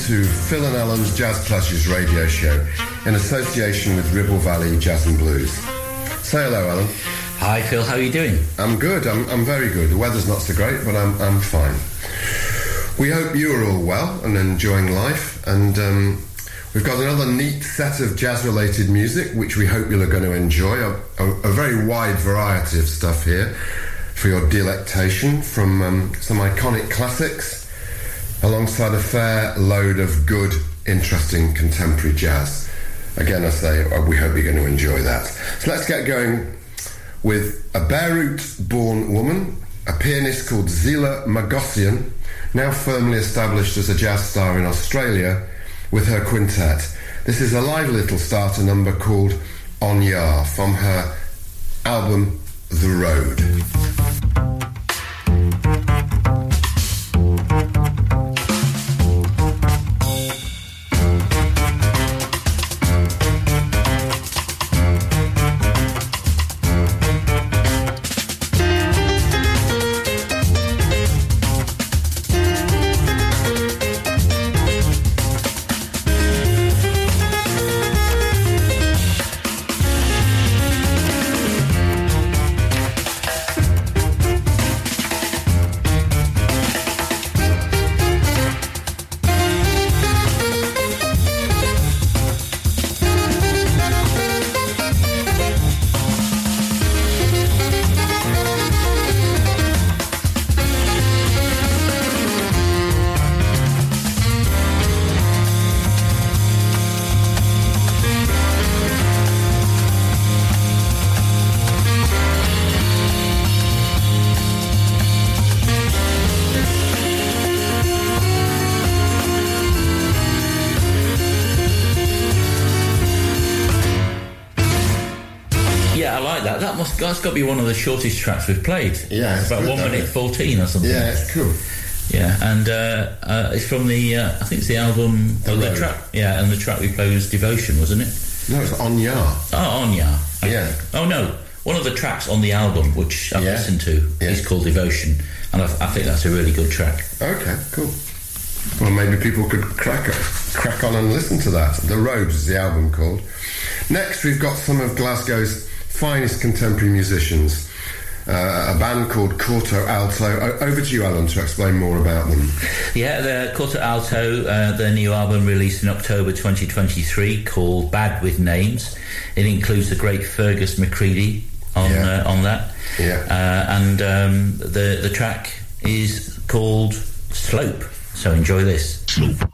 everyone, and welcome to Phil and Alan's Jazz Pleasures radio show in association with Ribble Valley Jazz and Blues. Say hello, Alan. Hi, Phil. How are you doing? I'm good. I'm, I'm very good. The weather's not so great, but I'm, I'm fine. We hope you are all well and enjoying life, and um, we've got another neat set of jazz-related music, which we hope you're going to enjoy. A, a, a very wide variety of stuff here for your delectation, from um, some iconic classics alongside a fair load of good, interesting contemporary jazz. Again, I say, uh, we hope you're going to enjoy that. So let's get going with a Beirut born woman, a pianist called Zela Margossian, now firmly established as a jazz star in Australia, with her quintet. This is a lively little starter number called On Yar from her album The Road. That's got to be one of the shortest tracks we've played. Yeah, it's about good, one minute is. fourteen or something. Yeah, it's cool. yeah, and uh, uh, it's from the uh, I think it's the album. The the track. Yeah, and the track we played was Devotion, wasn't it? No, it's On Yar. Oh, on yeah. Yeah. Oh no, one of the tracks on the album which I've Yeah. listened to Yeah. is called Devotion, and I, I think that's a really good track. Okay, cool. Well, maybe people could crack crack on and listen to that. The Roads is the album called. Next, we've got some of Glasgow's finest contemporary musicians. Uh, a band called Corto Alto. O- over to you, Alan, to explain more about them. Yeah, the Corto Alto, uh, their new album released in October 2023 called Bad with Names. It includes the great Fergus McCreadie on Yeah. uh, on that. Yeah. Uh, and um, the the track is called Slope. So enjoy this. Thank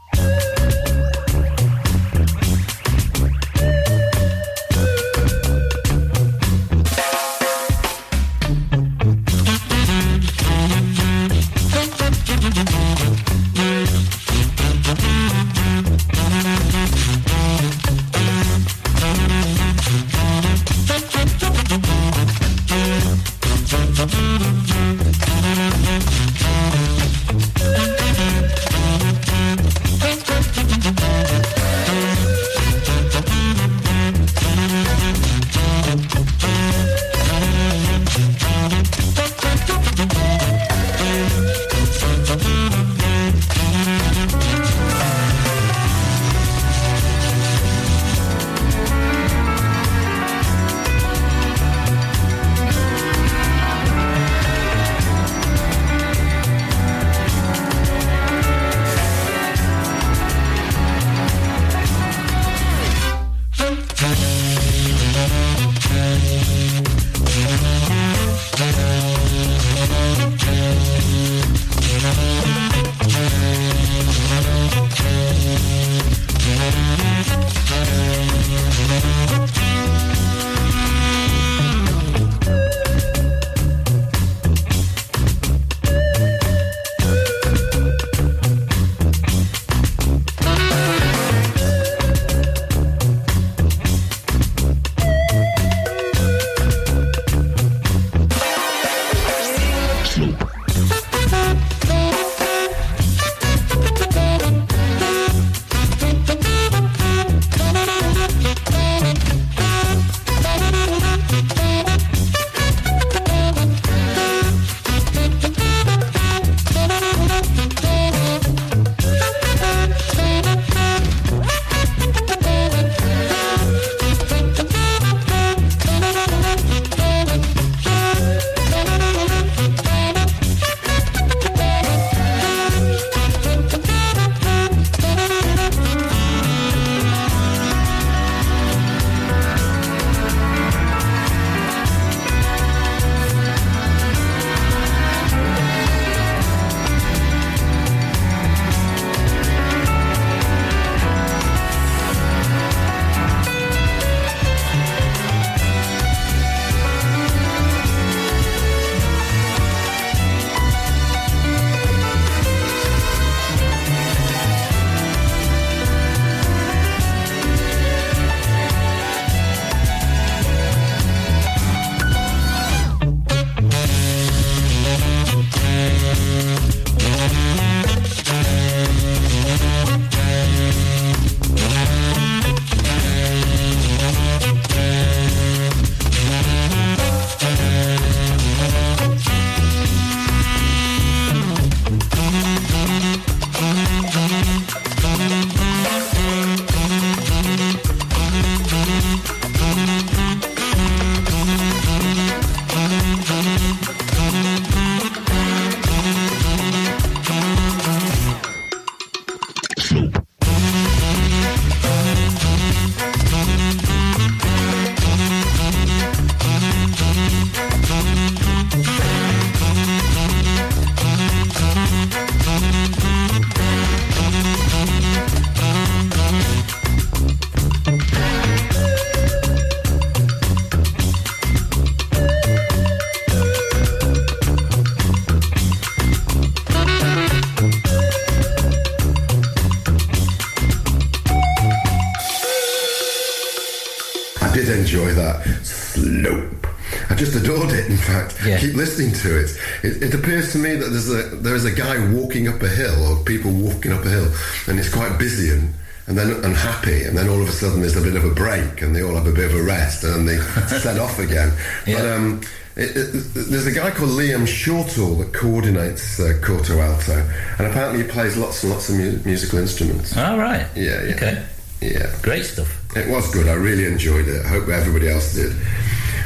there's a there is a guy walking up a hill, or people walking up a hill, and it's quite busy and and then unhappy, and then all of a sudden there's a bit of a break, and they all have a bit of a rest, and then they set off again. But um, it, it, there's a guy called Liam Shortall that coordinates uh, Corto Alto, and apparently he plays lots and lots of mu- musical instruments. All right. Yeah, yeah. Okay. Yeah. Great stuff. It was good. I really enjoyed it. I hope everybody else did.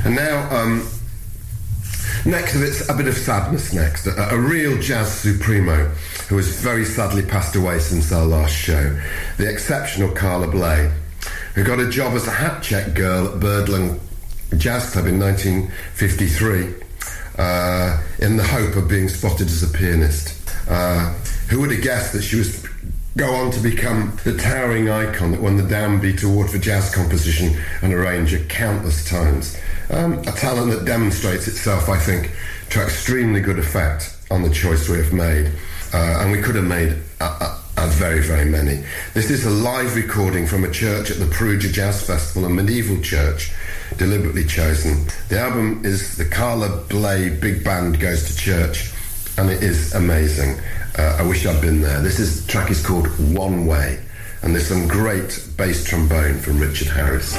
And now, um, next, it's a bit of sadness next. A, a real jazz supremo who has very sadly passed away since our last show. The exceptional Carla Bley, who got a job as a hat check girl at Birdland Jazz Club in 1953 uh, in the hope of being spotted as a pianist. Uh, who would have guessed that she was go on to become the towering icon that won the Downbeat Award for Jazz Composition and Arranger countless times. Um, a talent that demonstrates itself, I think, to extremely good effect on the choice we have made. Uh, and we could have made a, a, a very, very many. This is a live recording from a church at the Perugia Jazz Festival, a medieval church, deliberately chosen. The album is the Carla Bley Big Band Goes to Church, and it is amazing. Uh, I wish I'd been there. This is, track is called One Way, and there's some great bass trombone from Richard Harris.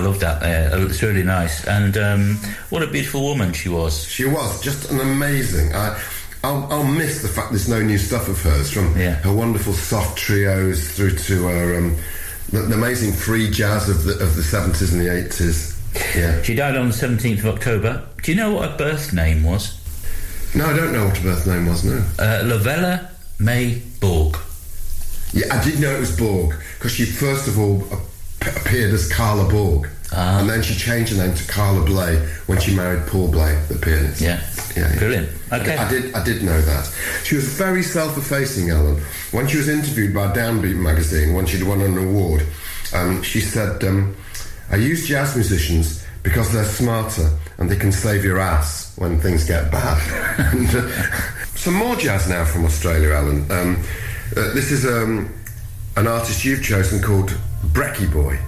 Love that. Uh, it's really nice. And um, what a beautiful woman she was. She was just an amazing. I, I'll, I'll miss the fact there's no new stuff of hers from Yeah. her wonderful soft trios through to her um, the, the amazing free jazz of the of the 70s and the 80s. Yeah. She died on the 17th of October. Do you know what her birth name was? No, I don't know what her birth name was. No. Uh, Lovella May Borg. Yeah, I did know it was Borg because she first of all appeared as Carla Borg, Ah. and then she changed her name to Carla Bley when she married Paul Bley, the pianist. Yeah. yeah, yeah. Brilliant. Okay. I did, I did know that. She was very self-effacing, Ellen. When she was interviewed by Downbeat magazine, when she'd won an award, um, she said, um, "I use jazz musicians because they're smarter and they can save your ass when things get bad." and, uh, some more jazz now from Australia, Alan. Um, uh, this is um, an artist you've chosen called Brekky Boy.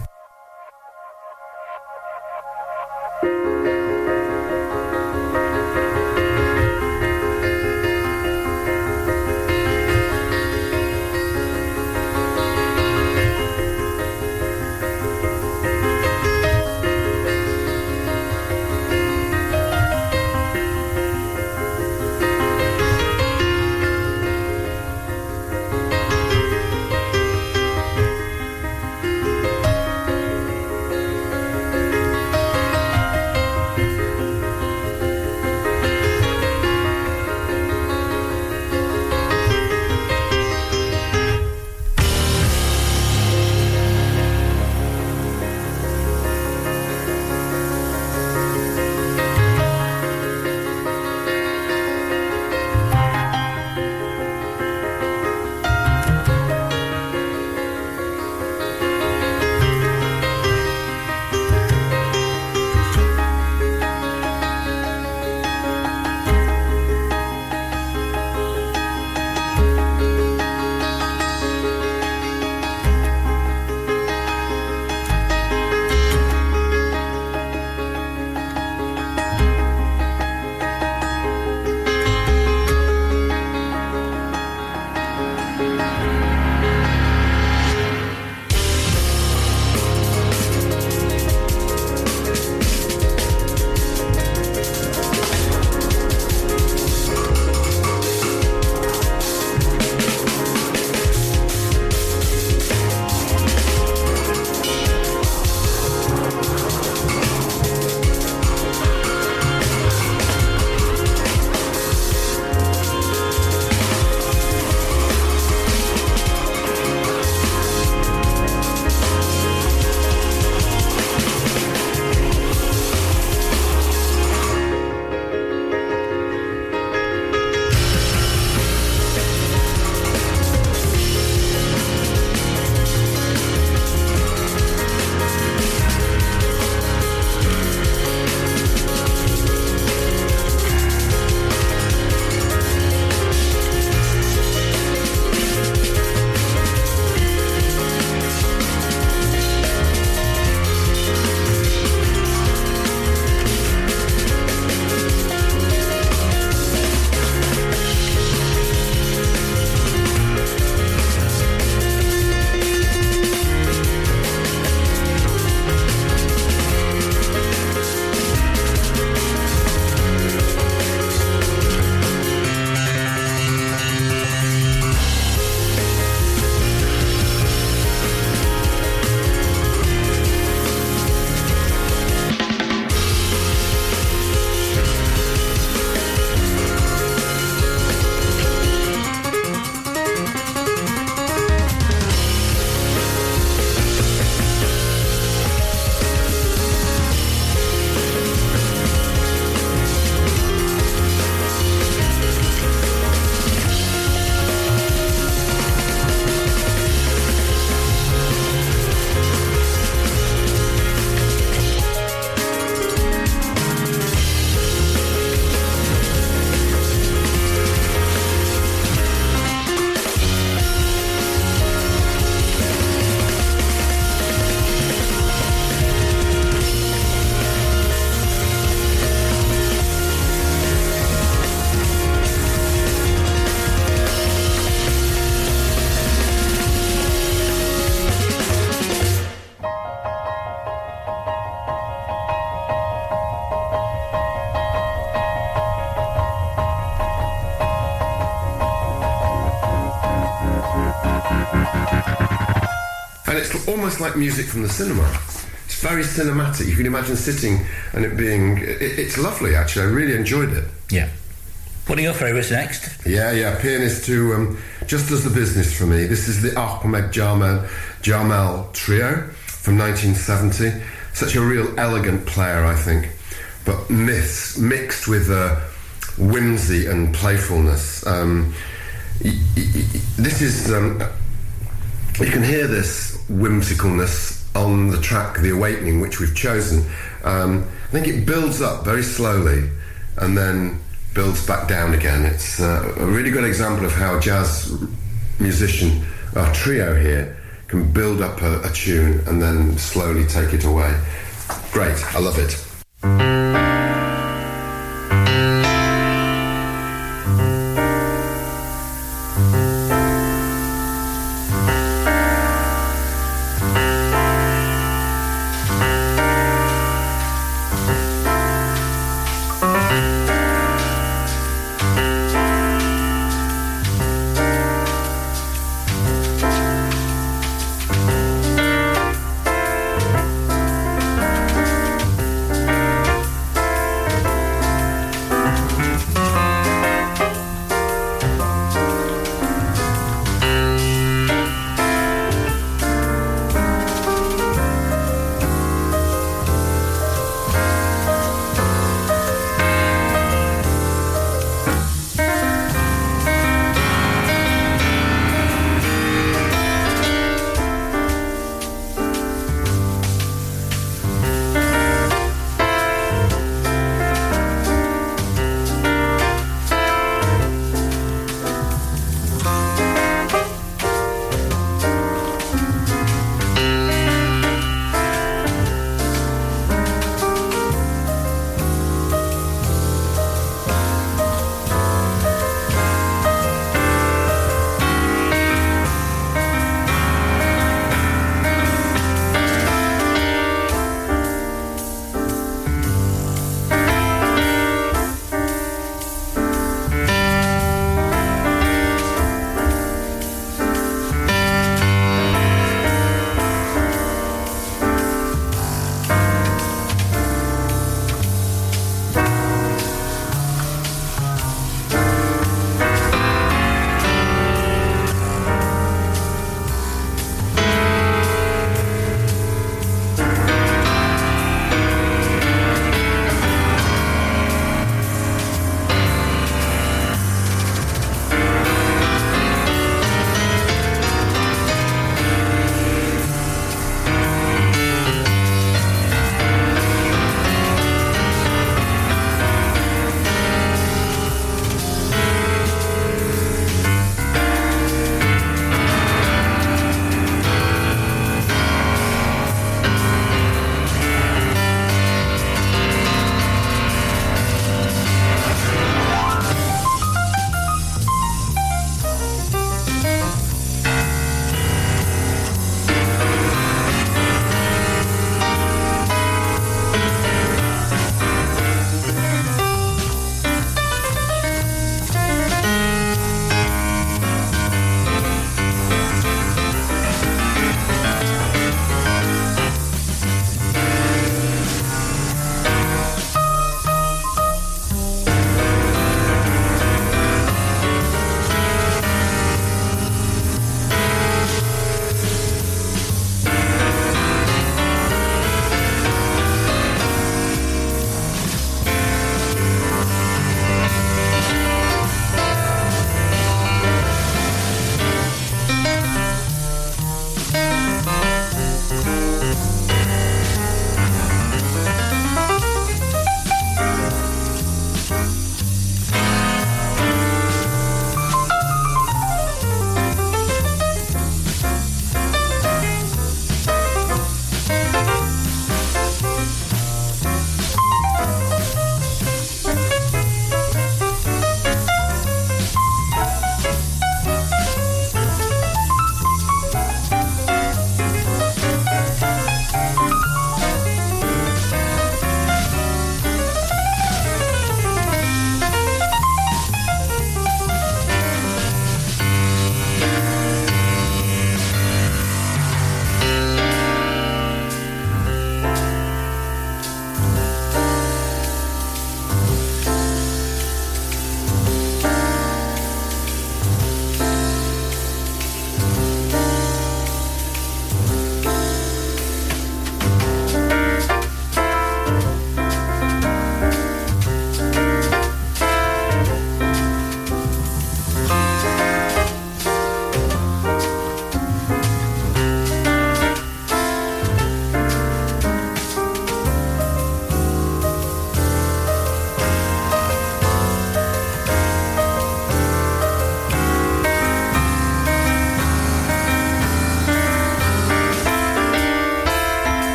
Almost like music from the cinema. It's very cinematic. You can imagine sitting and it being. It, it's lovely, actually. I really enjoyed it. Yeah. What are your favourites next? Yeah, yeah. Pianist who um, just does the business for me. This is the Ahmad Jamal, Jamel Trio from 1970. Such a real elegant player, I think, but myths mixed with uh, whimsy and playfulness. Um, y- y- y- this is. Um, you can hear this whimsicalness on the track The Awakening, which we've chosen. Um, I think it builds up very slowly and then builds back down again. It's uh, a really good example of how a jazz musician, our trio here, can build up a, a tune and then slowly take it away. Great, I love it.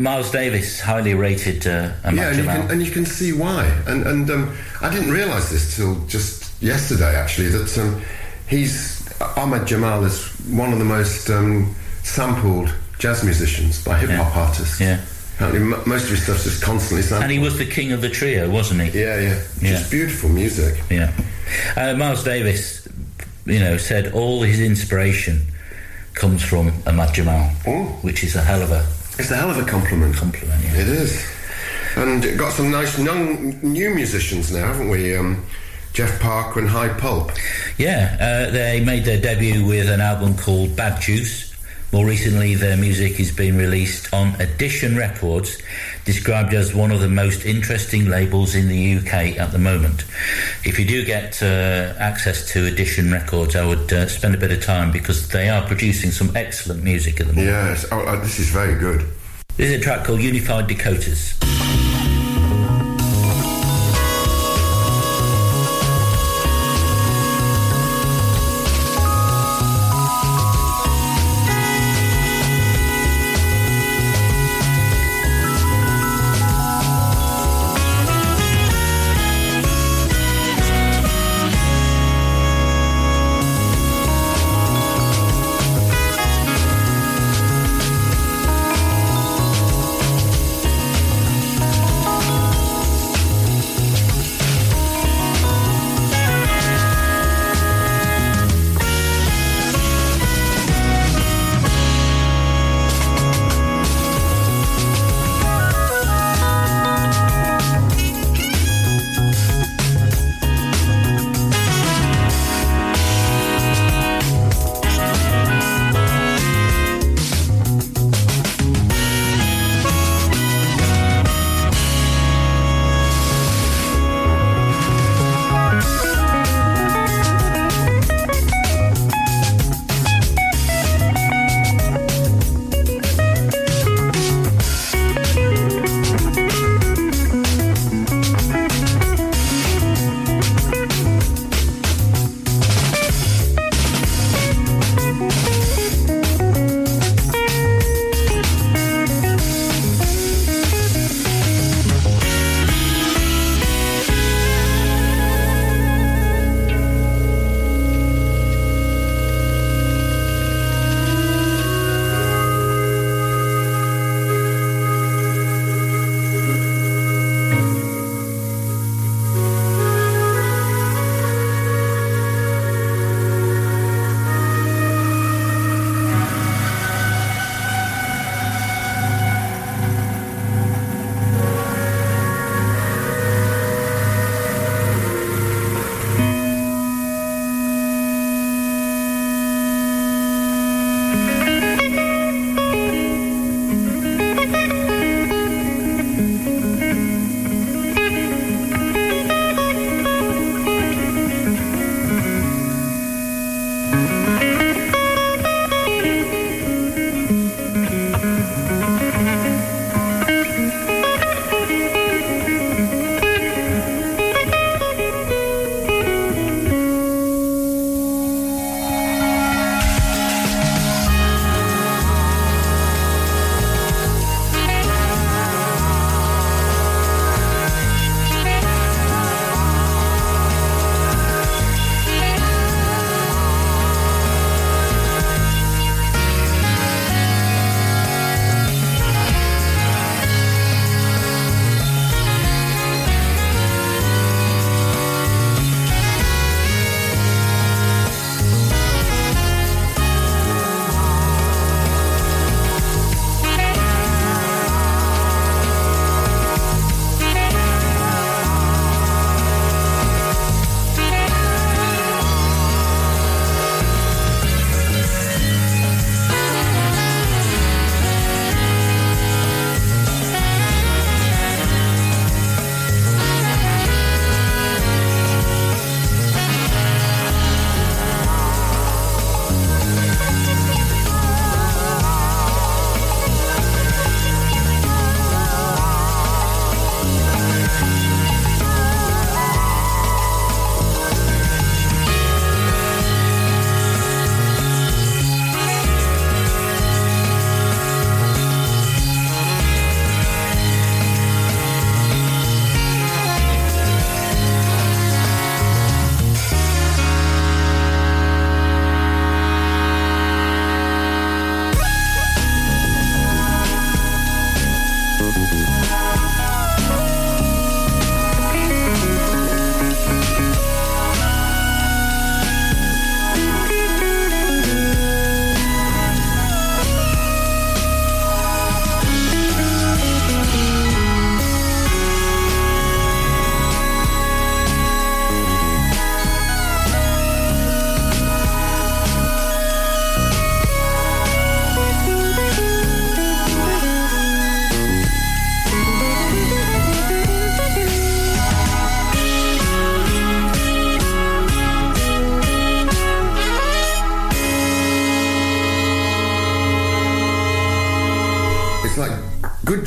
Miles Davis, highly rated uh, yeah, and you, can, and you can see why. And and um, I didn't realise this till just yesterday, actually, that um, he's Ahmad Jamal is one of the most um, sampled jazz musicians by hip hop Yeah. artists. Yeah. Apparently, m- most of his stuff's just constantly sampled. And he was the king of the trio, wasn't he? yeah, yeah, Yeah. just beautiful music. Yeah. Uh, Miles Davis, you know, said all his inspiration comes from Ahmad Jamal, Oh. which is a hell of a It's a hell of a compliment. compliment. Yeah. It is. And got some nice new musicians now, haven't we? Um, Jeff Parker and High Pulp. Yeah, uh, they made their debut with an album called Bad Juice. More recently, their music is being released on Edition Records, described as one of the most interesting labels in the UK at the moment. If you do get uh, access to Edition Records, I would uh, spend a bit of time because they are producing some excellent music at the moment. Yes. Oh, uh, this is very good. This is a track called Unified Dakotas.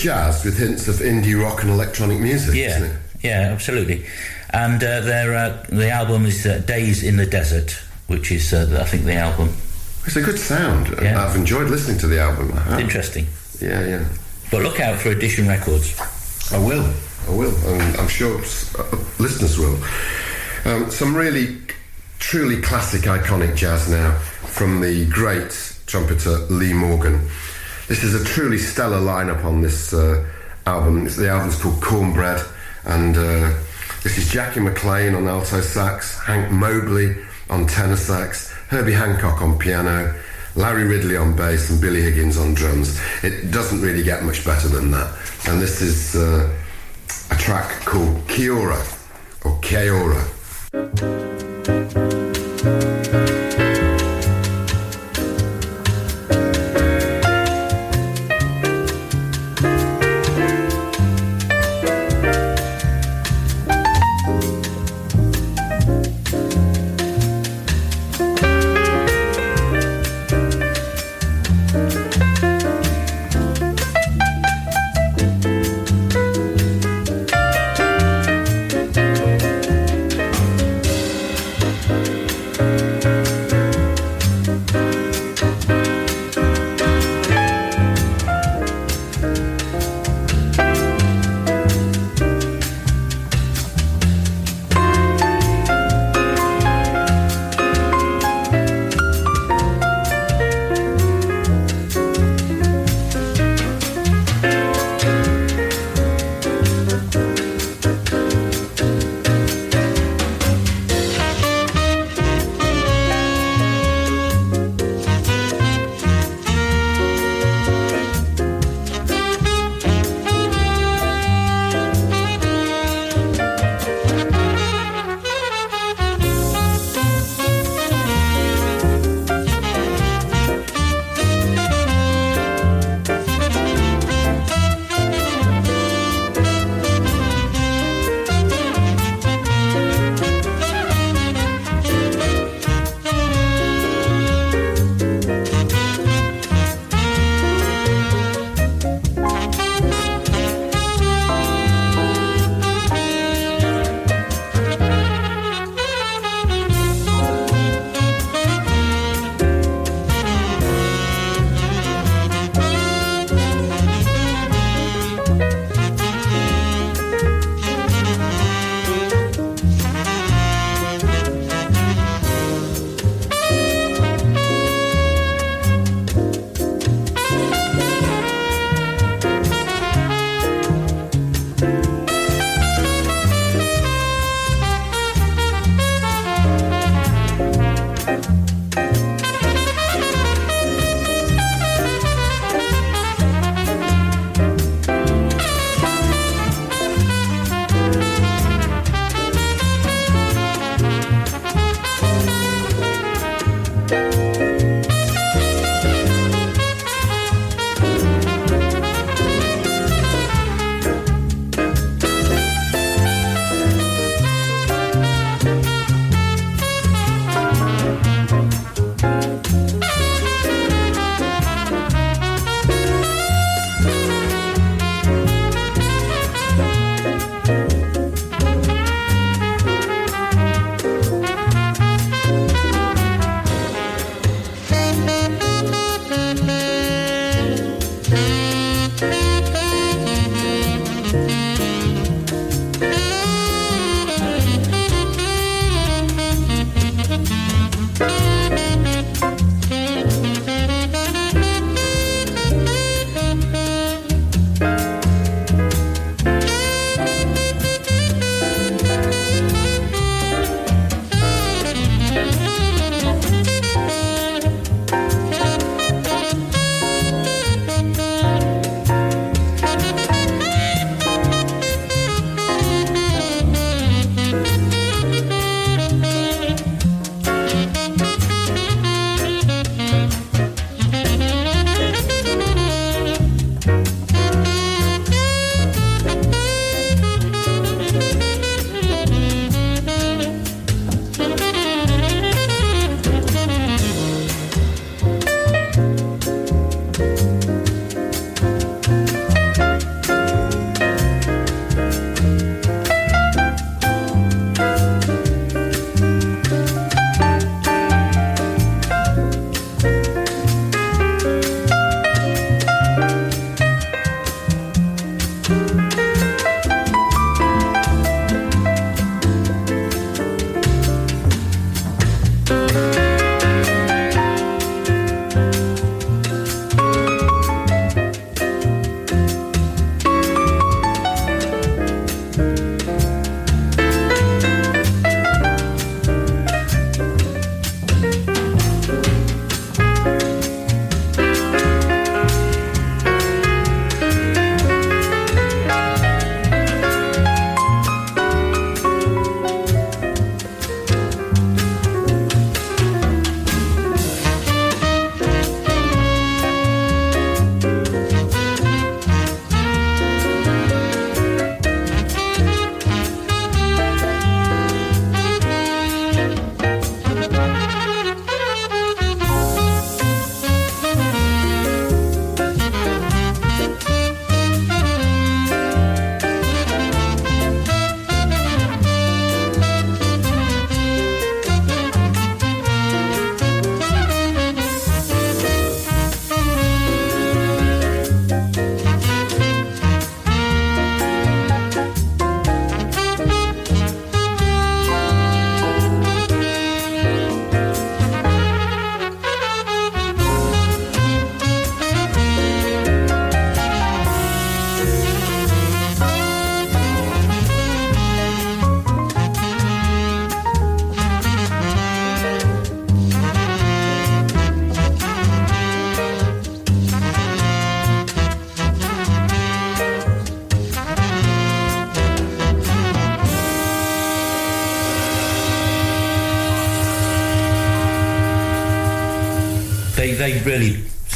Jazz with hints of indie rock and electronic music, Yeah, isn't it? yeah, absolutely. And uh, their uh, the album is uh, Days in the Desert, which is uh, I think the album. It's a good sound. Yeah. I've enjoyed listening to the album. Interesting. Yeah, yeah. But look out for Edition Records. I will. I will. And I'm sure uh, listeners will. Um, some really, truly classic, iconic jazz now from the great trumpeter Lee Morgan. This is a truly stellar lineup on this uh, album. The album's called Cornbread, and uh, this is Jackie McLean on alto sax, Hank Mobley on tenor sax, Herbie Hancock on piano, Larry Ridley on bass, and Billy Higgins on drums. It doesn't really get much better than that. And this is uh, a track called Kiora or Keora.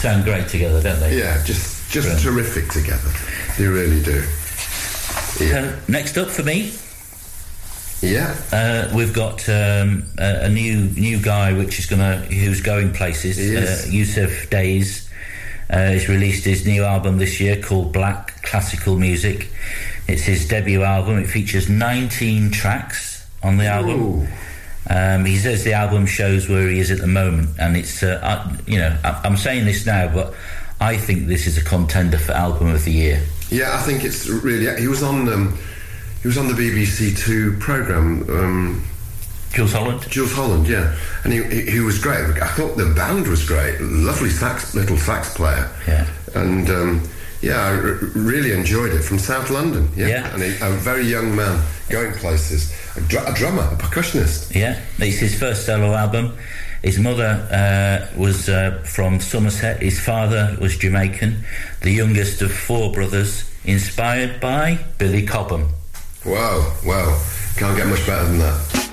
Sound great together, don't they? Yeah, just just Brilliant. terrific together. They really do. Yeah. Uh, next up for me. Yeah. Uh, we've got um, a, a, new new guy which is gonna who's going places. Uh, Yussef Dayes uh, has released his new album this year called Black Classical Music. It's his debut album. It features 19 tracks on the album. Ooh. Um, he says the album shows where he is at the moment, and it's uh, I, you know I, am saying this now, but I think this is a contender for album of the year. Yeah, I think it's really. He was on um, he was on the BBC Two program. Um, Jools Holland. Jools Holland, yeah, and he, he, he was great. I thought the band was great. Lovely sax, little sax player. Yeah, and. Yeah, I r- really enjoyed it from South London. Yeah, yeah. and a, a very young man going places a, dr- a drummer, a percussionist. Yeah, it's his first solo album. His mother uh, was uh, from Somerset. His father was Jamaican. The youngest of four brothers, inspired by Billy Cobham. Wow, wow. Can't get much better than that.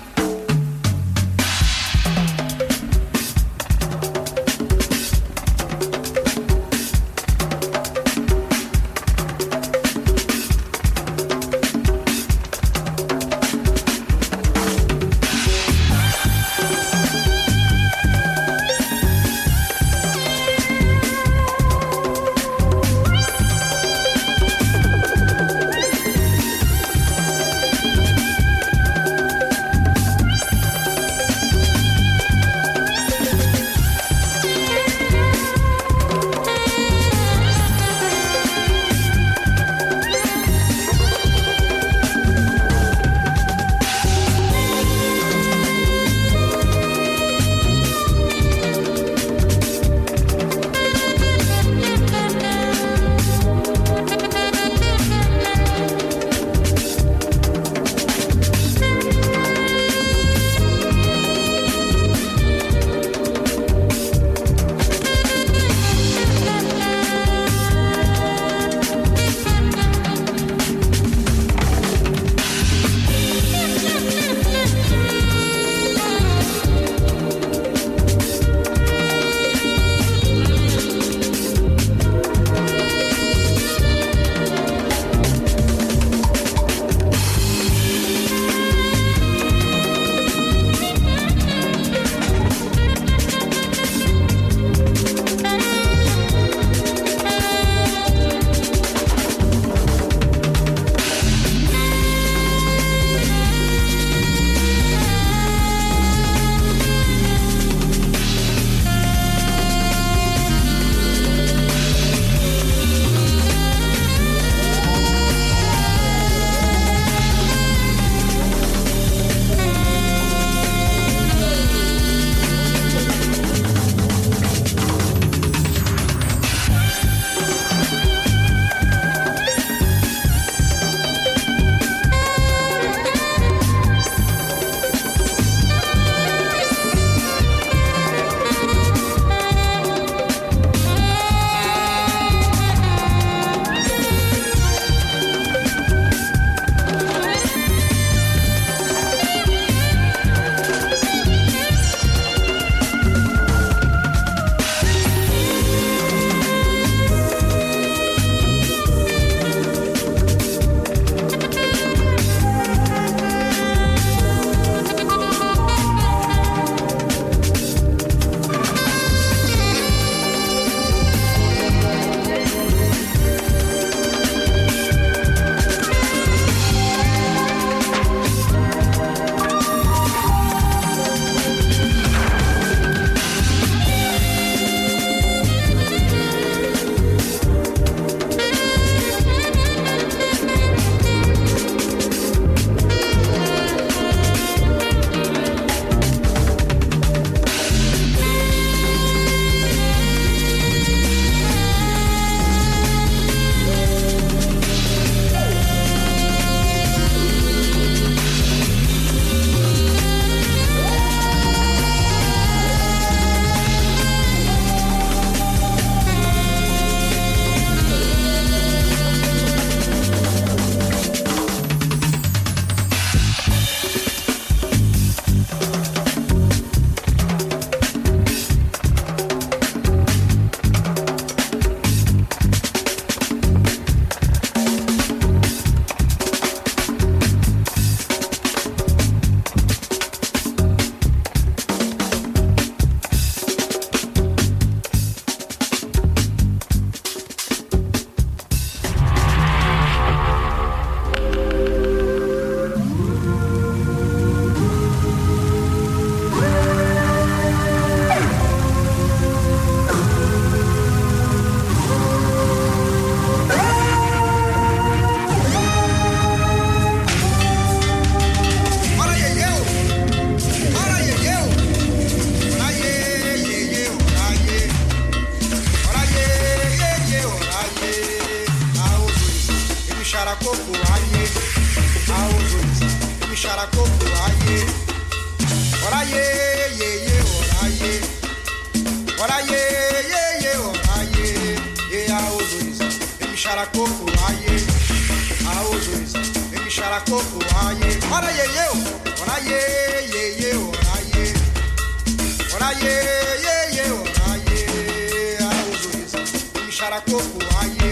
Èmi xarakoko ayé a ozoriza èmi xarakoko ayé ọ̀rá yeye o ọ̀ráyé yeye ọ̀ráyé ọ̀ráyé yeye ọ̀ráyé a ozoriza èmi xarakoko ayé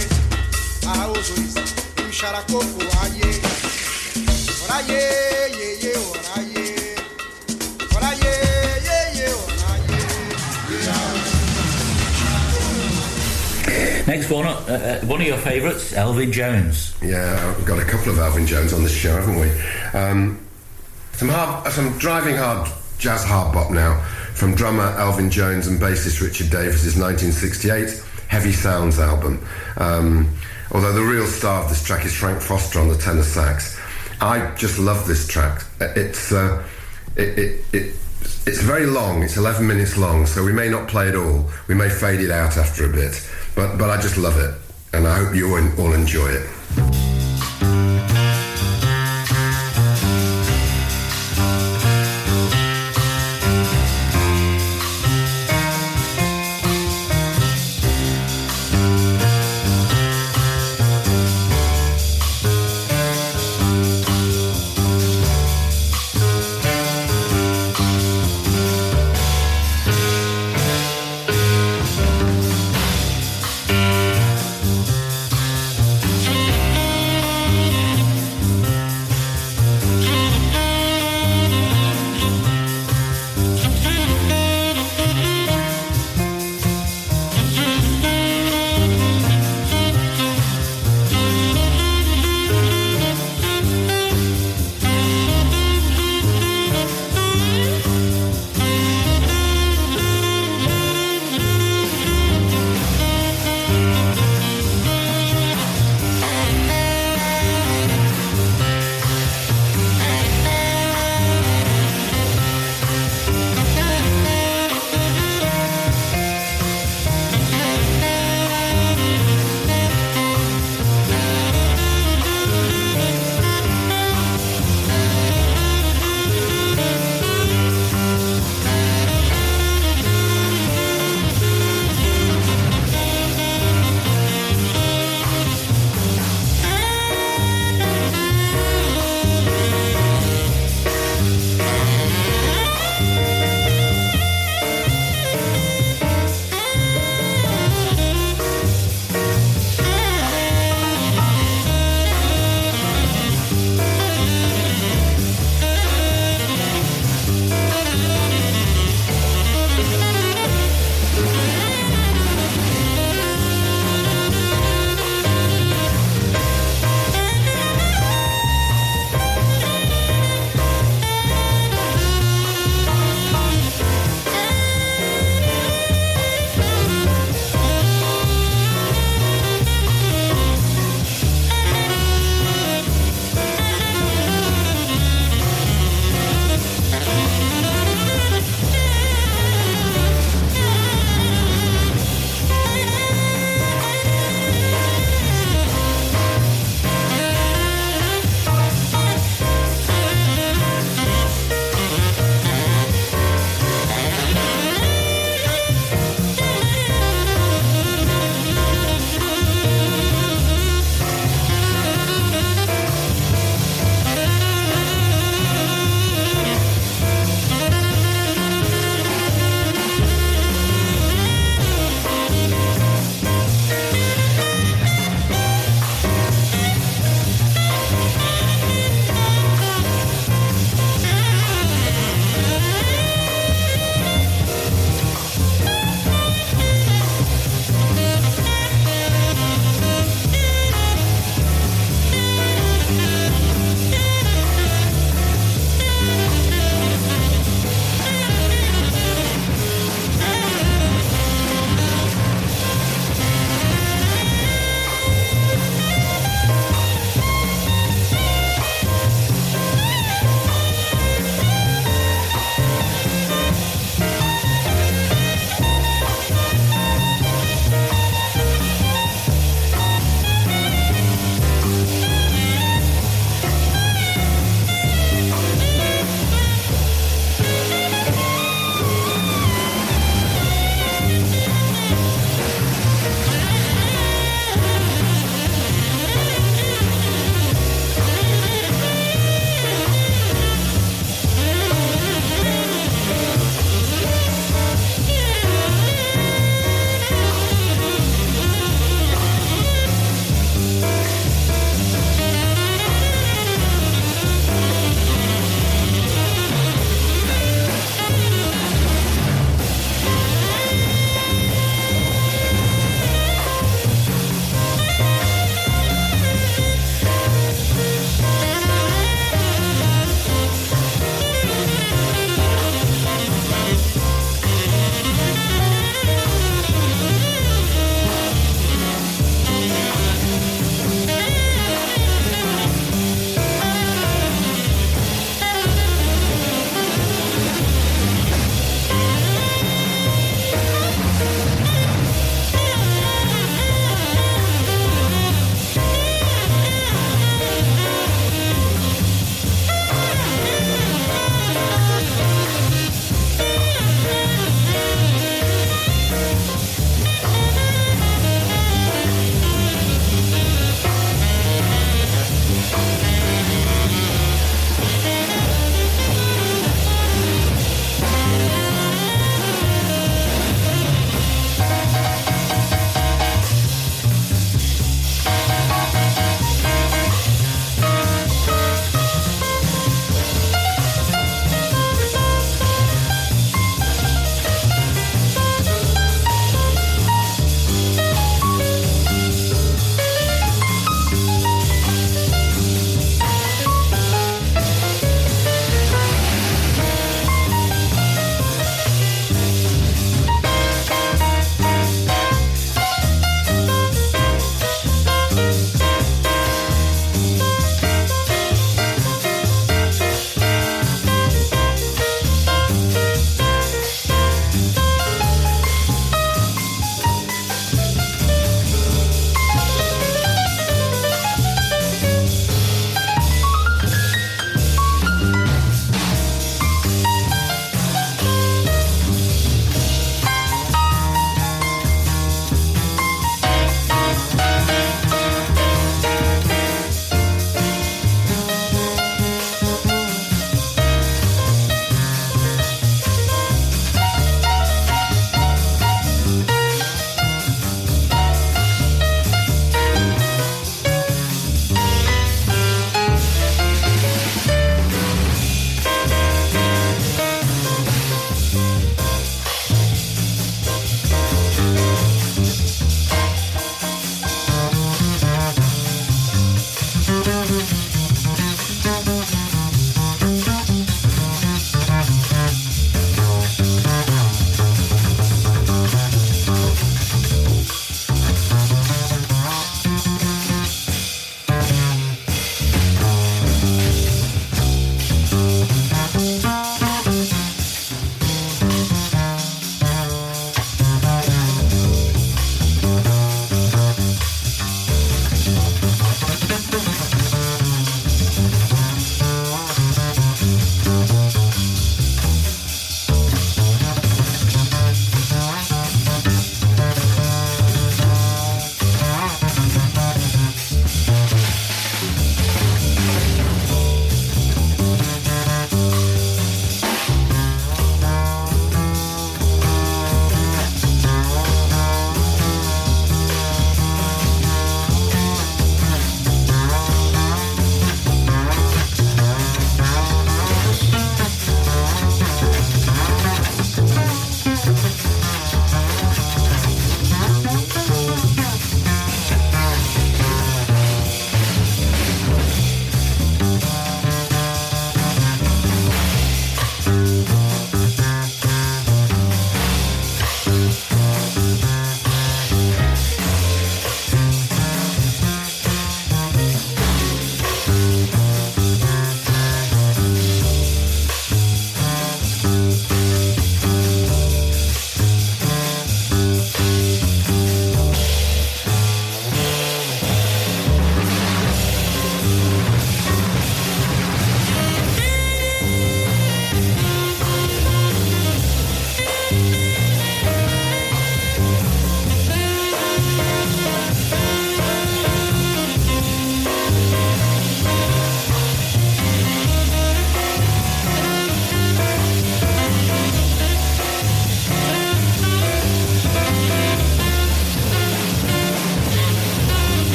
a ozoriza èmi xarakoko ayé ọ̀ráyé yeye ọ̀ráyé Next one, uh, uh, one of your favourites, Elvin Jones. Yeah, we've got a couple of Elvin Jones on this show, haven't we? Um, some hard, some driving hard jazz hard bop now from drummer Elvin Jones and bassist Richard Davis's 1968 Heavy Sounds album. Um, although the real star of this track is Frank Foster on the tenor sax. I just love this track. It's uh, it, it, it it's very long. It's 11 minutes long, so we may not play it all. We may fade it out after a bit, but but I just love it, and I hope you all enjoy it.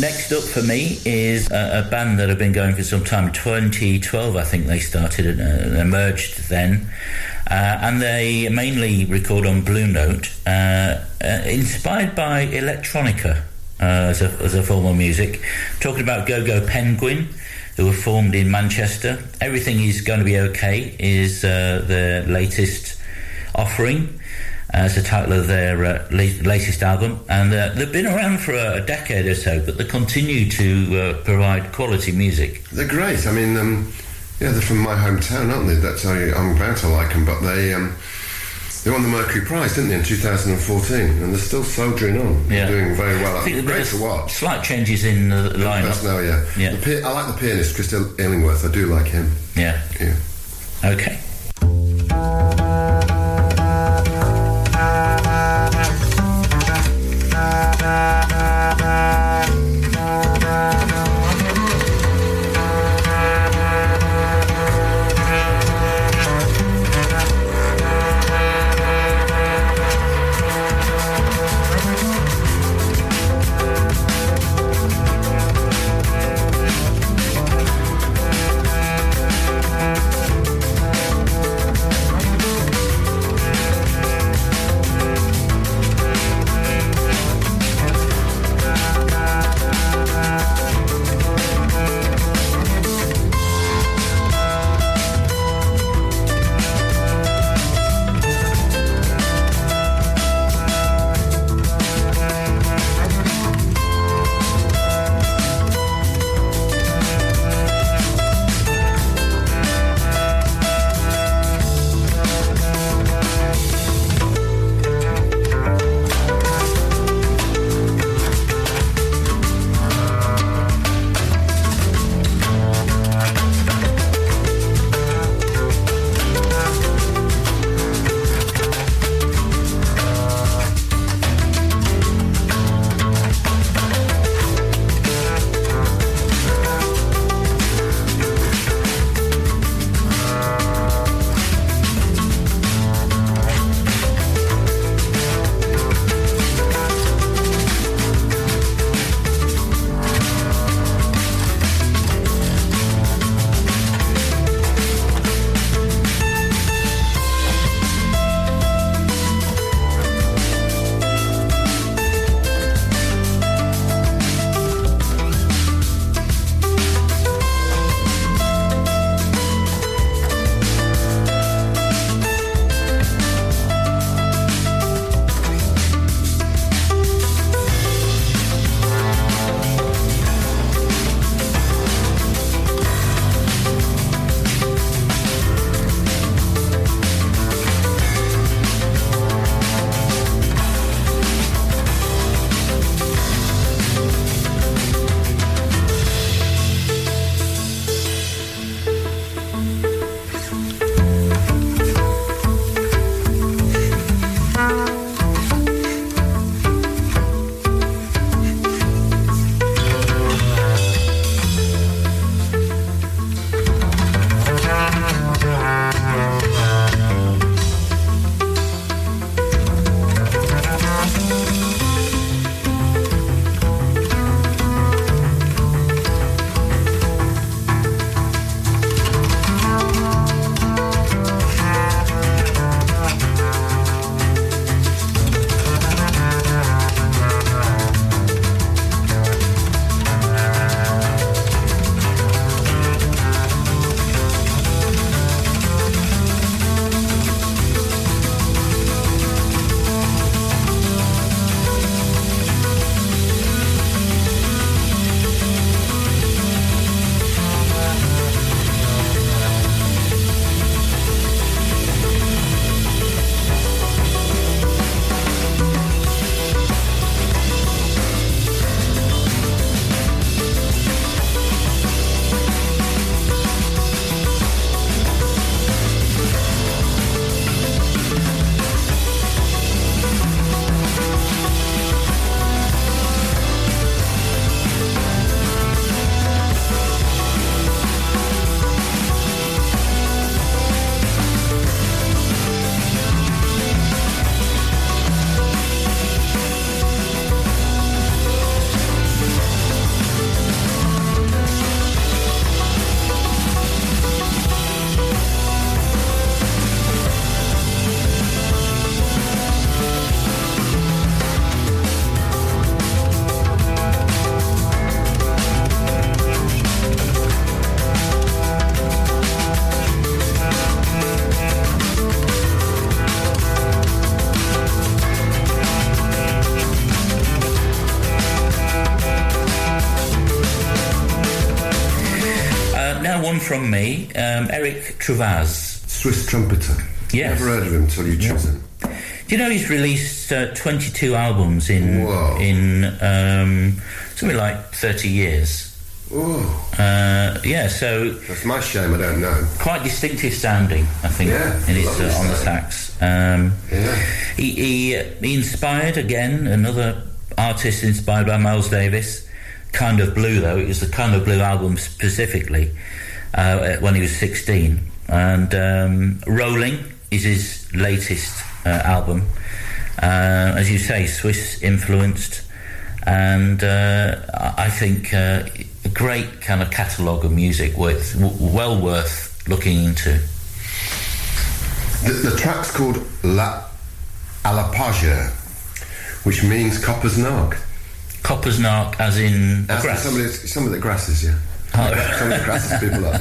Next up for me is a, a, band that have been going for some time. 2012, I think they started and uh, emerged then. Uh, and they mainly record on Blue Note, uh, uh inspired by electronica uh, as, a, as a form of music. Talking about GoGo Penguin, who were formed in Manchester. Everything is going to be okay is uh, their latest offering as the title of their uh, latest album. And uh, they've been around for a, decade or so, but they continue to uh, provide quality music. They're great. I mean, um, yeah, they're from my hometown, aren't they? That's how I'm bound to like them. But they um, they won the Mercury Prize, didn't they, in 2014? And they're still soldiering on. They're doing very well. I think great to watch. Slight changes in the lineup. now, yeah. yeah. I like the pianist, Chris Illingworth. I do like him. Yeah. Yeah. Okay. nah. Eric Swiss trumpeter. Yes. Never heard of him until you chose him. Do you know he's released uh, 22 albums in Whoa. in um, something like 30 years? Oh, Uh, yeah, so that's my shame. I don't know. quite distinctive sounding, I think, Yeah, in his uh, on the sax. Um, Yeah. he, he, he inspired again another artist inspired by Miles Davis. Kind of Blue, though it was the Kind of Blue album specifically uh, when he was 16, and um, Rolling is his latest uh, album. Uh, as you say, Swiss influenced, and uh, I think uh, a great kind of catalogue of music, worth, w- well worth looking into. The, the track's called La Alapage, which means copper's nark. Copper's Nark, as in That's grass. Some of, the, some of the grasses, yeah. Oh. Some of the people like.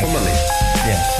For money. Yeah.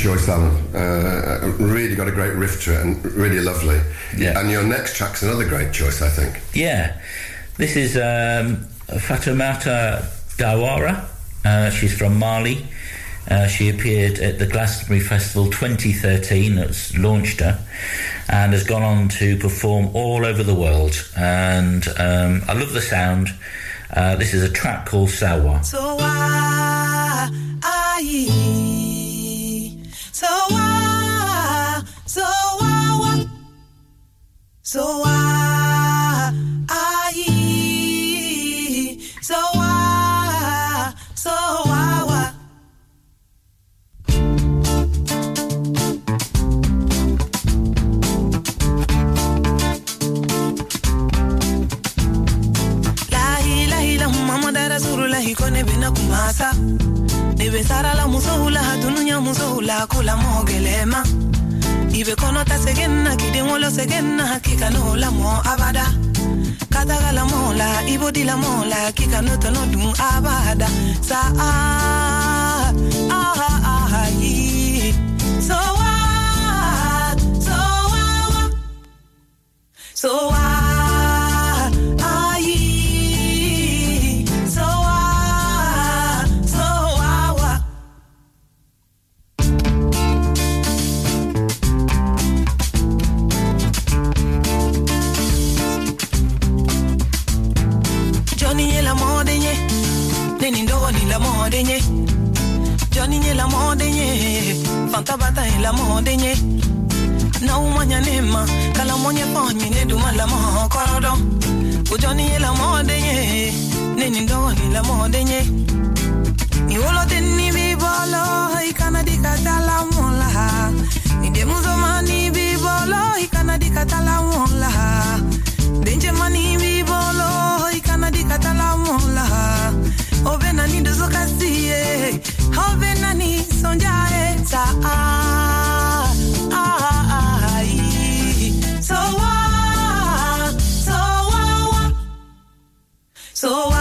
Choice, Alan. Uh, really got a great riff to it and really lovely. Yeah. And your next track's another great choice, I think. Yeah, this is um, Fatoumata Diawara. Uh, she's from Mali. Uh, she appeared at the Glastonbury Festival 2013, that's launched her, and has gone on to perform all over the world. And um, I love the sound. Uh, this is a track called Sowa. So kula mogelema ibe kono ta segenna segenna hakika no la mo abada. La la kika no to no dun abada. Sa ah ah ah, so what so so na umanya nema kala monye ponyi ne duma la mo korodo. Ujoni la mode ye ne ni ndo ni la mode ye ni wolo ten ni bi bolo ikana di katala mola. Ni de muzo mani bi bolo ikana di katala mola. Denje mani bi bolo ikana di katala mola. Obe na ni dozo kasiye obe na ni sonjae sa so what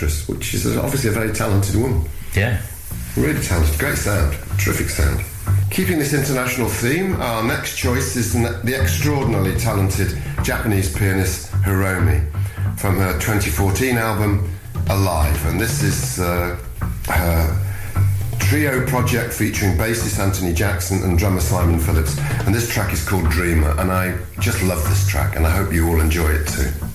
actress, which is obviously a very talented woman. Yeah. Really talented. Great sound. Terrific sound. Keeping this international theme, our next choice is the extraordinarily talented Japanese pianist Hiromi from her 2014 album Alive. And this is uh, her trio project featuring bassist Anthony Jackson and drummer Simon Phillips. And this track is called Dreamer. And I just love this track, and I hope you all enjoy it too.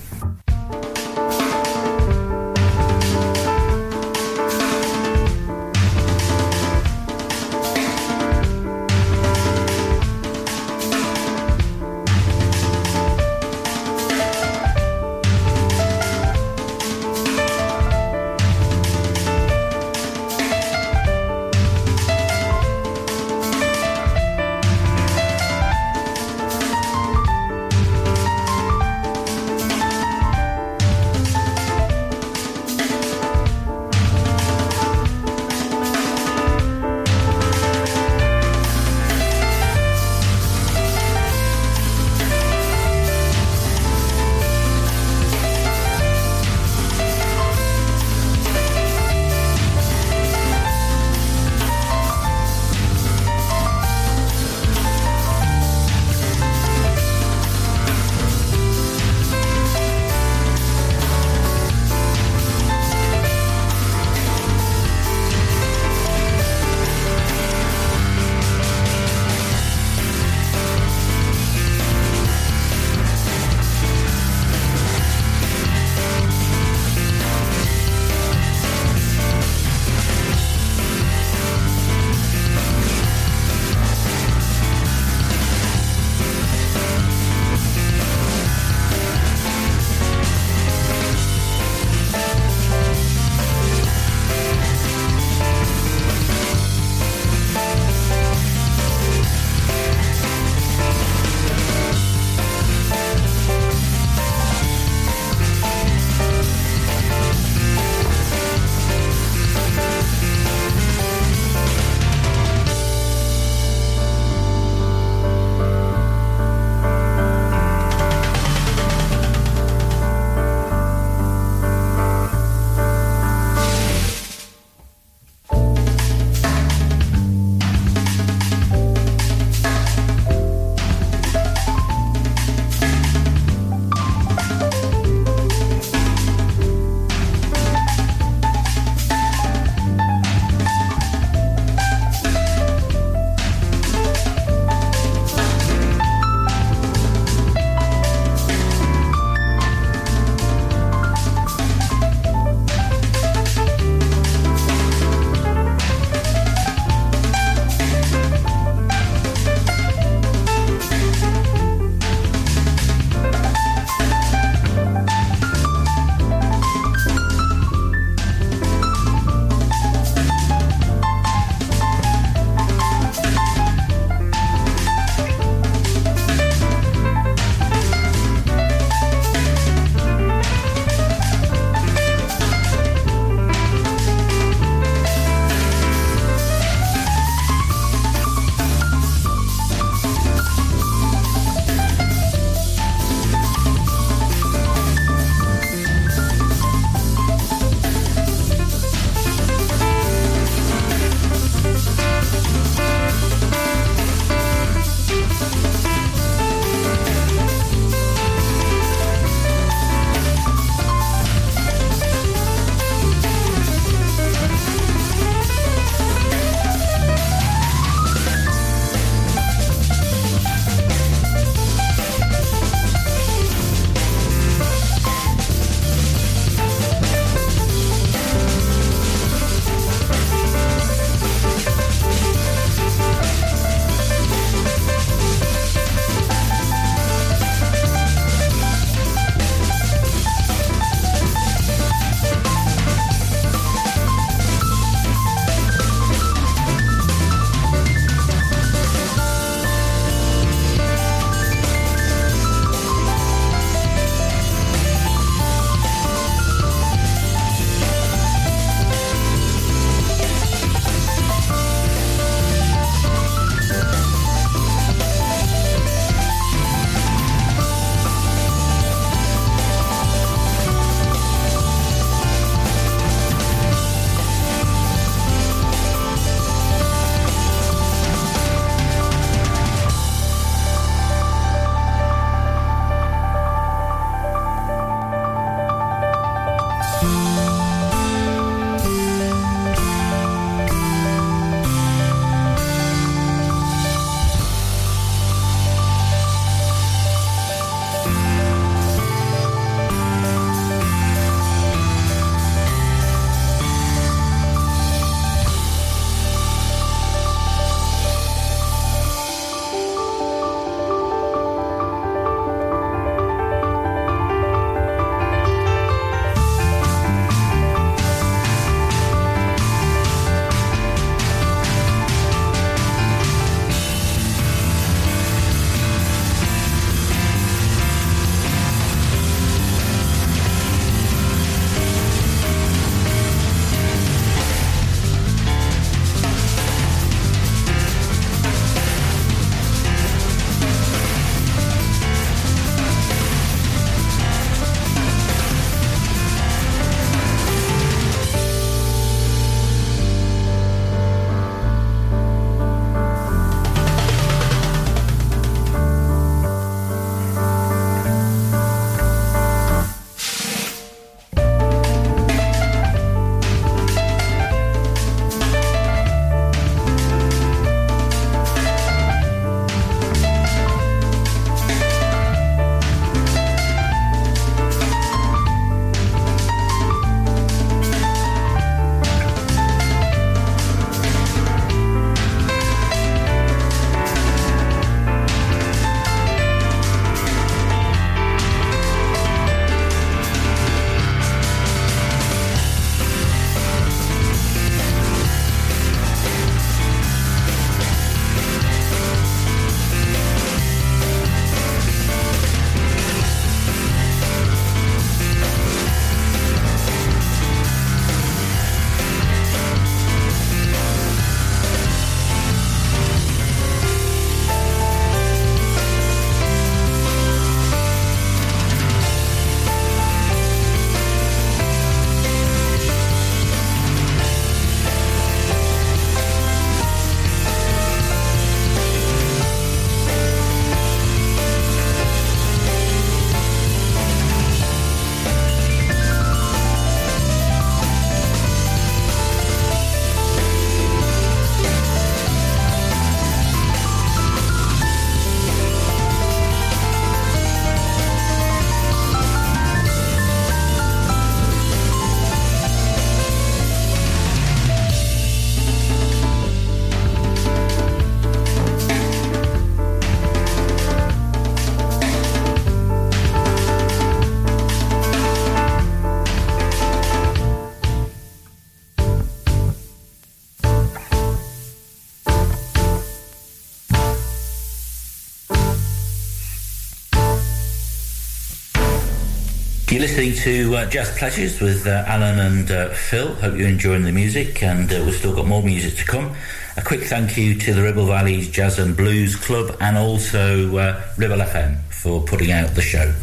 You're listening to uh, Jazz Pleasures with uh, Alan and uh, Phil. Hope you're enjoying the music, and uh, we've still got more music to come. A quick thank you to the Ribble Valleys Jazz and Blues Club and also uh, Ribble FM for putting out the show.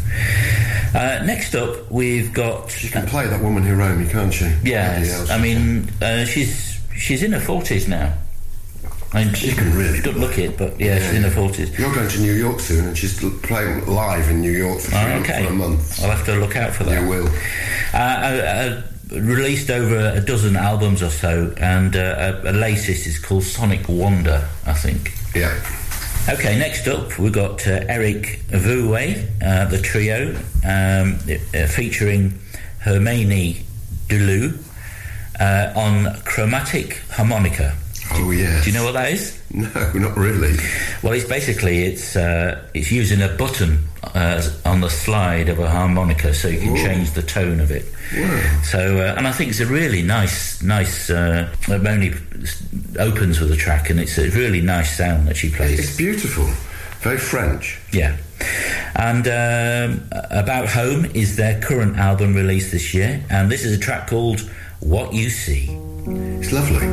Uh, next up, we've got. She can play that woman Hiromi, can't she? Yes, I mean, uh, she's she's in her 40s now. I mean, She can really Don't look it, but yeah, she's in her 40s. You're going to New York soon, and she's playing live in New York for, three, Oh, okay. for a month. I'll have to look out for that. You will. Uh, uh, uh, released over a dozen albums or so, and uh, a, a latest is called Sonic Wonder, I think. Yeah. Okay, next up we've got uh, Eric Vouet, uh, the trio, um, uh, featuring Hermine Deurloo uh, on chromatic harmonica. Oh yes. Do you know what that is? No, not really. Well, it's basically it's uh, it's using a button uh, on the slide of a harmonica, so you can Whoa. change the tone of it. Wow. So, uh, and I think it's a really nice, nice. Uh, it only opens with a track, and it's a really nice sound that she plays. It's beautiful. Very French. Yeah. And um, About Home is their current album released this year, and this is a track called What You See. It's lovely.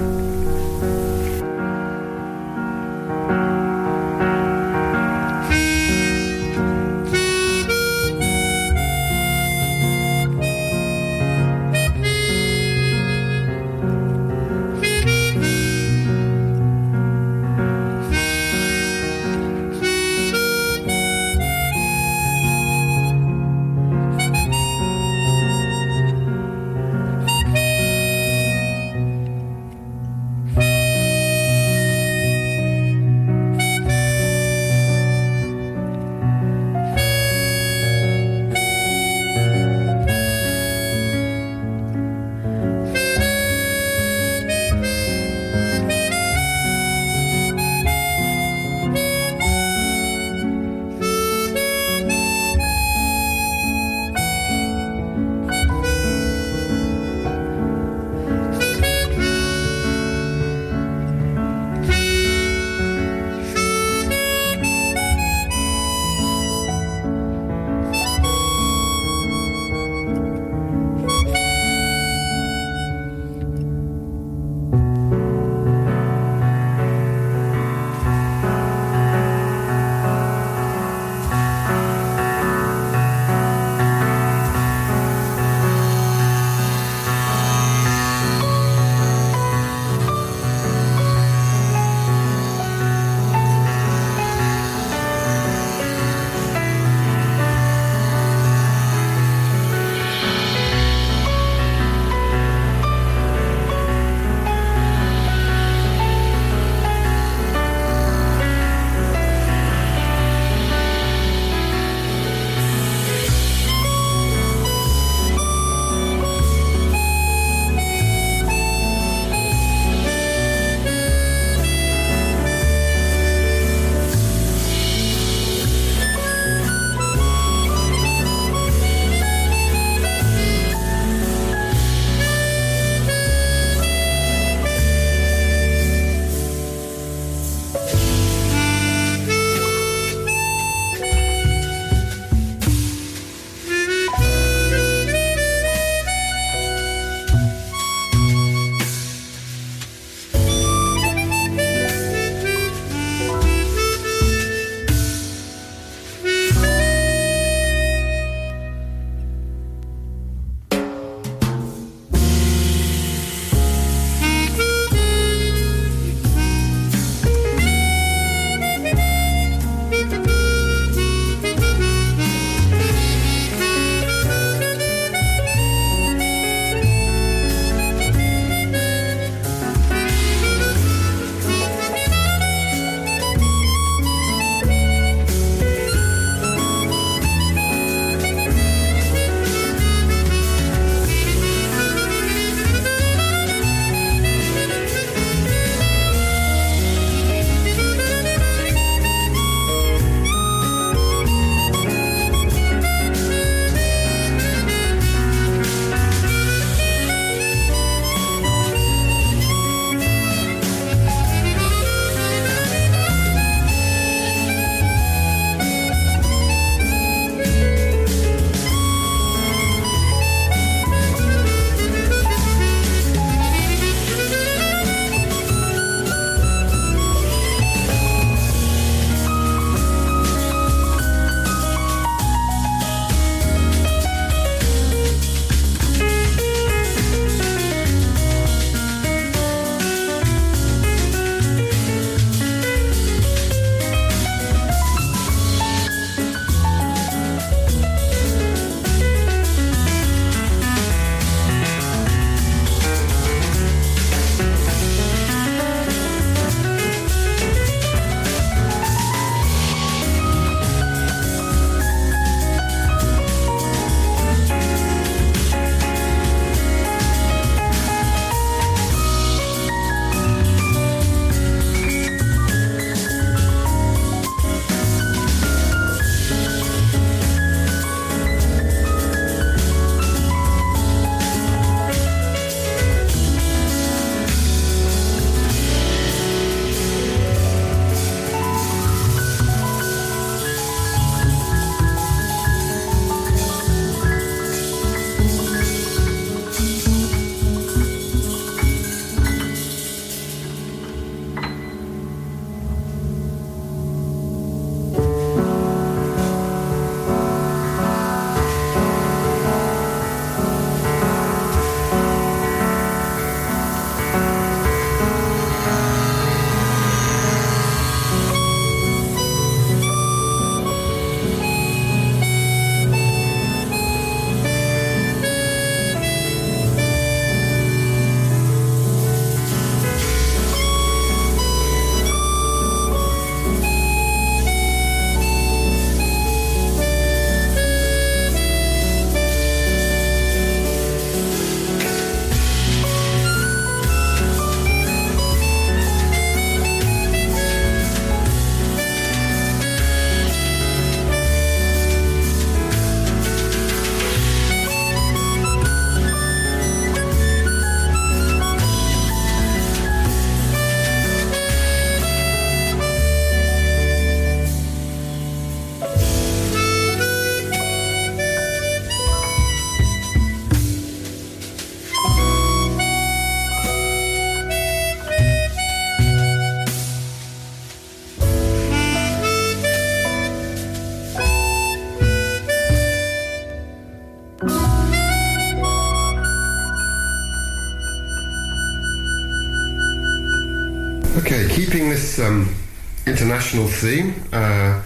Theme, uh,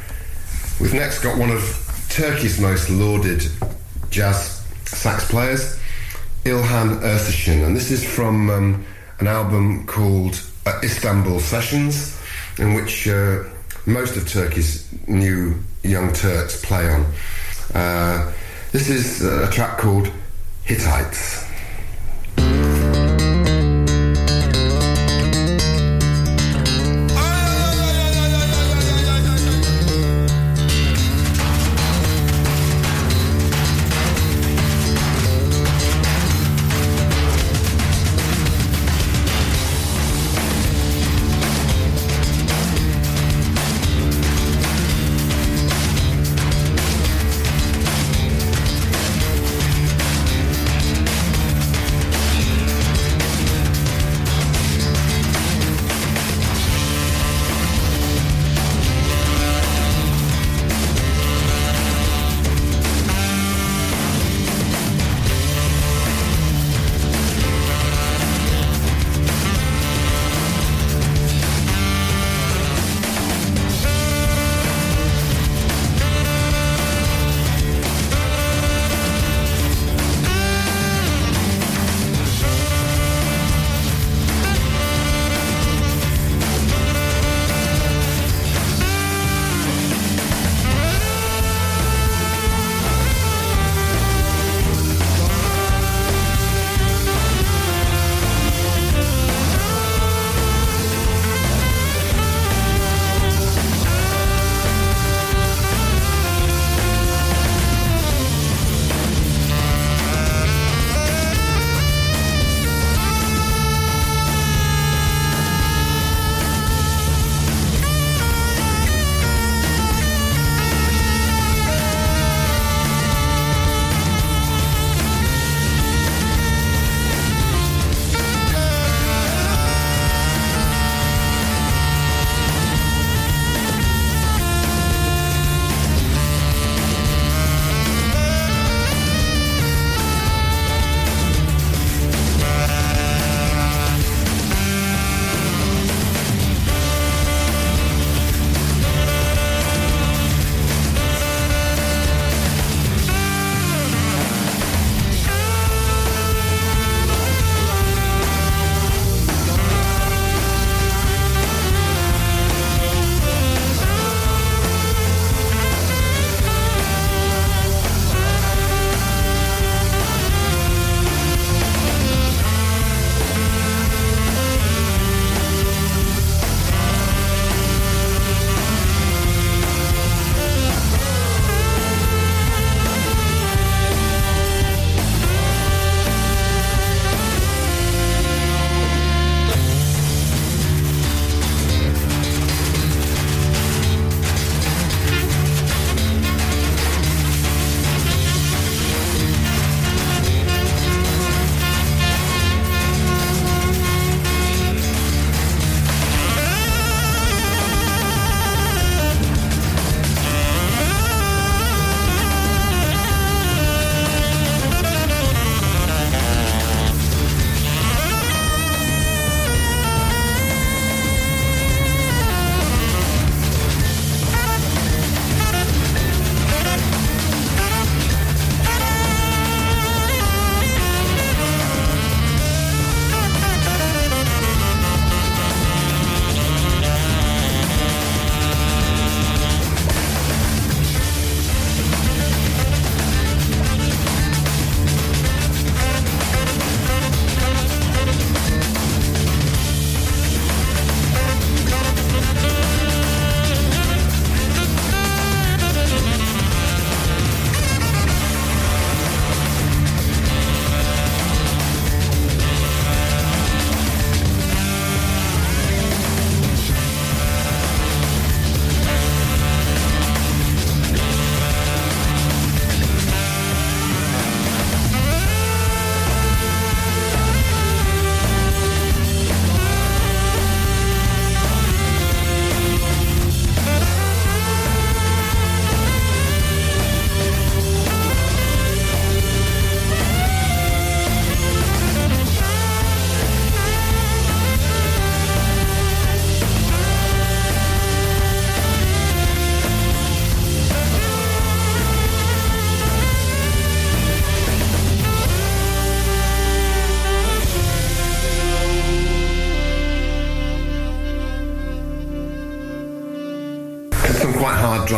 we've next got one of Turkey's most lauded jazz sax players, Ilhan Ersahin, and this is from um, an album called uh, Istanbul Sessions, in which uh, most of Turkey's new young Turks play on. Uh, this is a track called Hittites.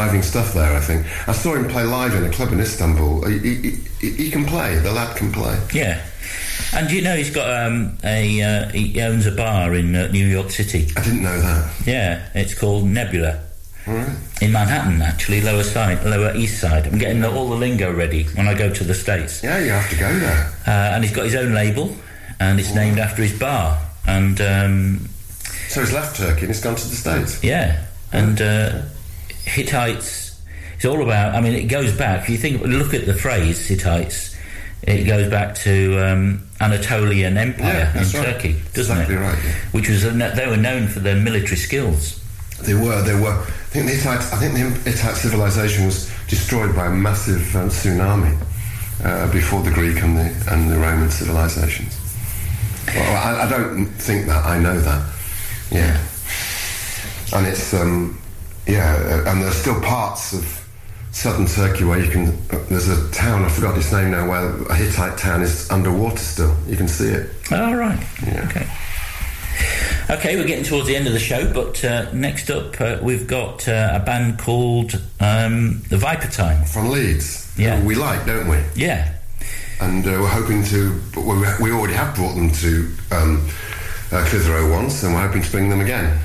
Driving stuff there. I think I saw him play live in a club in Istanbul. He, he, he, can play. The lad can play. Yeah. And you know he's got um, a uh, he owns a bar in uh, New York City. I didn't know that. Yeah, it's called Nublu right. in Manhattan, actually, lower side, lower east side. I'm getting the, all the lingo ready when I go to the states. Yeah, you have to go there. Uh, and he's got his own label, and it's named after his bar. And um, So he's left Turkey and he's gone to the States. yeah, and uh, Hittites. It's all about. I mean, it goes back. If you think, look at the phrase Hittites. It goes back to um, Anatolian Empire Yeah, in right. Turkey, doesn't Exactly it? right, yeah. Which was they were known for their military skills. They were. They were. I think the Hittite. I think the Hittite civilization was destroyed by a massive um, tsunami uh, before the Greek and the and the Roman civilizations. Well, I, I don't think that. I know that. Yeah. And it's um, yeah, uh, and there's still parts of southern Turkey where you can. There's a town I forgot its name now where a Hittite town is underwater still. You can see it. All right. Yeah. Okay. Okay, we're getting towards the end of the show, but uh, next up uh, we've got uh, a band called um, the Viper Time. From Leeds. Yeah. We like, don't we? Yeah. and uh, we're hoping to. We already have brought them to um, uh, Clitheroe once, and we're hoping to bring them again.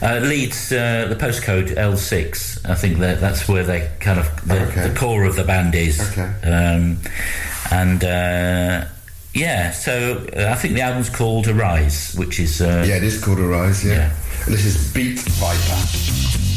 Uh, Leeds, uh, the postcode L6. I think that that's where they kind of the, Okay. the core of the band is. Okay. Um, and uh, yeah, so uh, I think the album's called Arise, which is uh, Yeah, it is called Arise. Yeah, Yeah. And this is Beat Viper.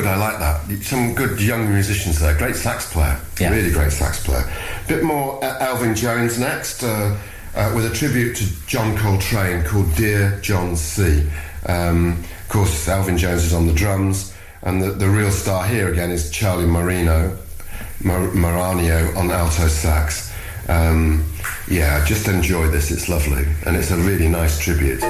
Good. I like that. Some good young musicians there. Great sax player. Yeah. Really great sax player. Bit more uh, Elvin Jones next, uh, uh, with a tribute to John Coltrane called Dear John C. Um, of course, Elvin Jones is on the drums, and the, the real star here again is Charlie Marino, Mar- Mariano on alto sax. Um, yeah, just enjoy this. It's lovely, and it's a really nice tribute.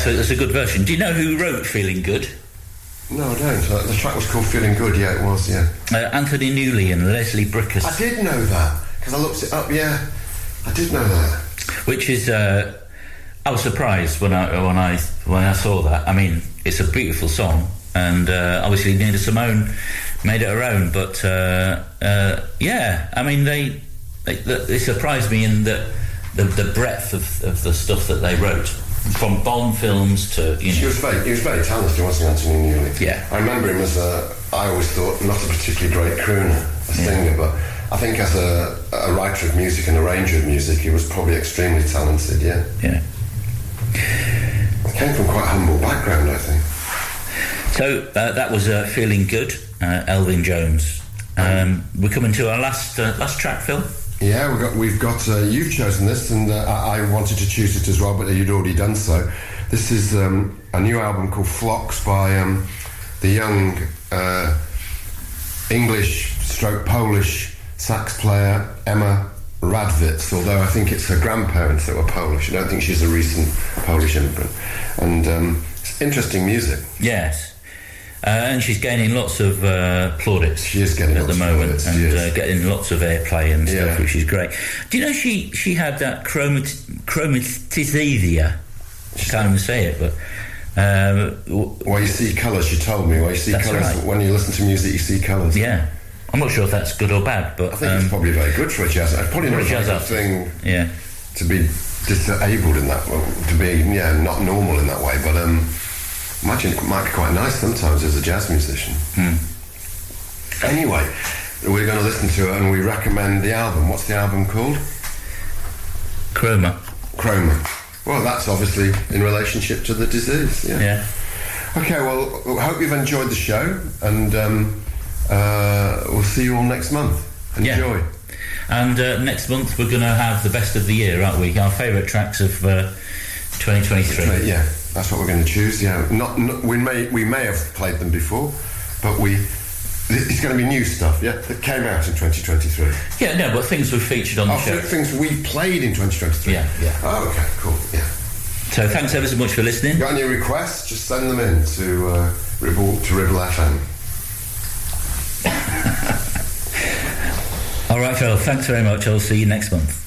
That's a, that's a good version. Do you know who wrote Feeling Good? No, I don't. Uh, the track was called Feeling Good. Yeah, it was. Yeah. Uh, Anthony Newley and Leslie Bricusse. I did know that because I looked it up. Yeah, I did know that. which is uh, I was surprised when I when I when I saw that. I mean, it's a beautiful song, and uh, obviously Nina Simone made it her own. But uh, uh, yeah, I mean, they they, they surprised me in the the, the breadth of, of the stuff that they wrote. From Bond films to you He know. was very, he was very talented, wasn't he, Anthony Newley? Yeah. I remember him as a, I always thought, not a particularly great crooner, a singer, but I think as a, a writer of music and arranger of music, he was probably extremely talented, yeah. Yeah. Came from quite a humble background, I think. So uh, that was uh, feeling good, uh, Elvin Jones. Um, we're coming to our last uh, last track, Phil. Yeah, we've got, we've got uh, you've chosen this, and uh, I, wanted to choose it as well, but you'd already done so. This is um, a new album called Flocks by um, the young uh, English stroke Polish sax player Emma Rawicz, although I think it's her grandparents that were Polish. I don't think she's a recent Polish immigrant. And um, it's interesting music. Yes. Uh, and she's gaining lots of uh, plaudits She is getting at the moment, and she uh, getting lots of airplay and Yeah. stuff, which is great. Do you know she she had that chromat- chromatizethia? I can't even say it, but um, w- you see colours, you told me. Where you see colours, right. when you listen to music, you see colours. yeah, I'm not sure if that's good or bad, but I think um, it's probably very good for a jazz. It's probably not a For a very jazz thing yeah, to be disabled in that to be yeah not normal in that way but um imagine it might be quite nice sometimes as a jazz musician anyway we're going to listen to it and we recommend the album what's the album called chroma. chroma well that's obviously in relationship to the disease yeah, Yeah. okay well hope you've enjoyed the show and um, uh, we'll see you all next month Yeah. enjoy And uh, next month we're going to have the best of the year, aren't we? Our favourite tracks of uh, 2023. Yeah, that's what we're going to choose. Yeah, not, not we may we may have played them before, but we it's going to be new stuff. Yeah, that came out in 2023. Yeah, no, but things we've featured on the Oh, show. things we played in 2023. Yeah, yeah. Oh, okay, cool. Yeah. So thanks ever so much for listening. Got any requests? Just send them in to uh, Ribble to Ribble FM. All right, Phil. Thanks very much. I'll see you next month.